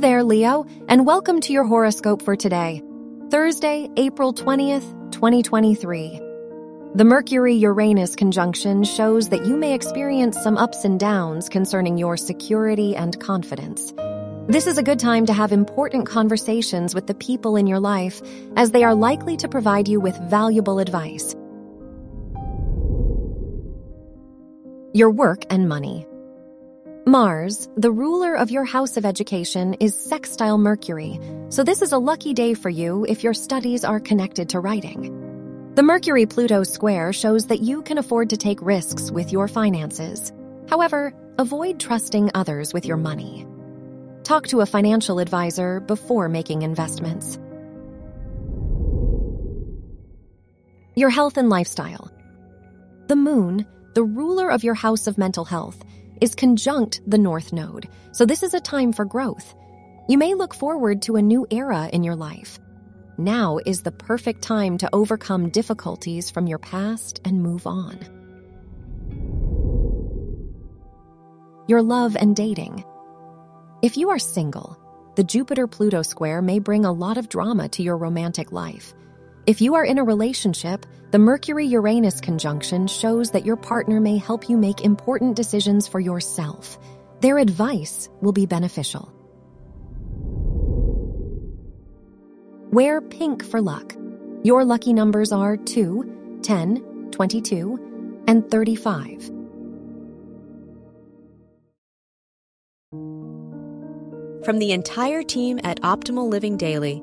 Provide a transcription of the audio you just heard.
there, Leo, and welcome to your horoscope for today, Thursday, April 20th, 2023. The Mercury Uranus conjunction shows that you may experience some ups and downs concerning your security and confidence. This is a good time to have important conversations with the people in your life, as they are likely to provide you with valuable advice. Your work and money. Mars, the ruler of your house of education, is sextile Mercury, so this is a lucky day for you if your studies are connected to writing. The Mercury Pluto square shows that you can afford to take risks with your finances. However, avoid trusting others with your money. Talk to a financial advisor before making investments. Your health and lifestyle. The moon, the ruler of your house of mental health, is conjunct the North Node, so this is a time for growth. You may look forward to a new era in your life. Now is the perfect time to overcome difficulties from your past and move on. Your love and dating. If you are single, the Jupiter Pluto square may bring a lot of drama to your romantic life. If you are in a relationship, the Mercury Uranus conjunction shows that your partner may help you make important decisions for yourself. Their advice will be beneficial. Wear pink for luck. Your lucky numbers are 2, 10, 22, and 35. From the entire team at Optimal Living Daily,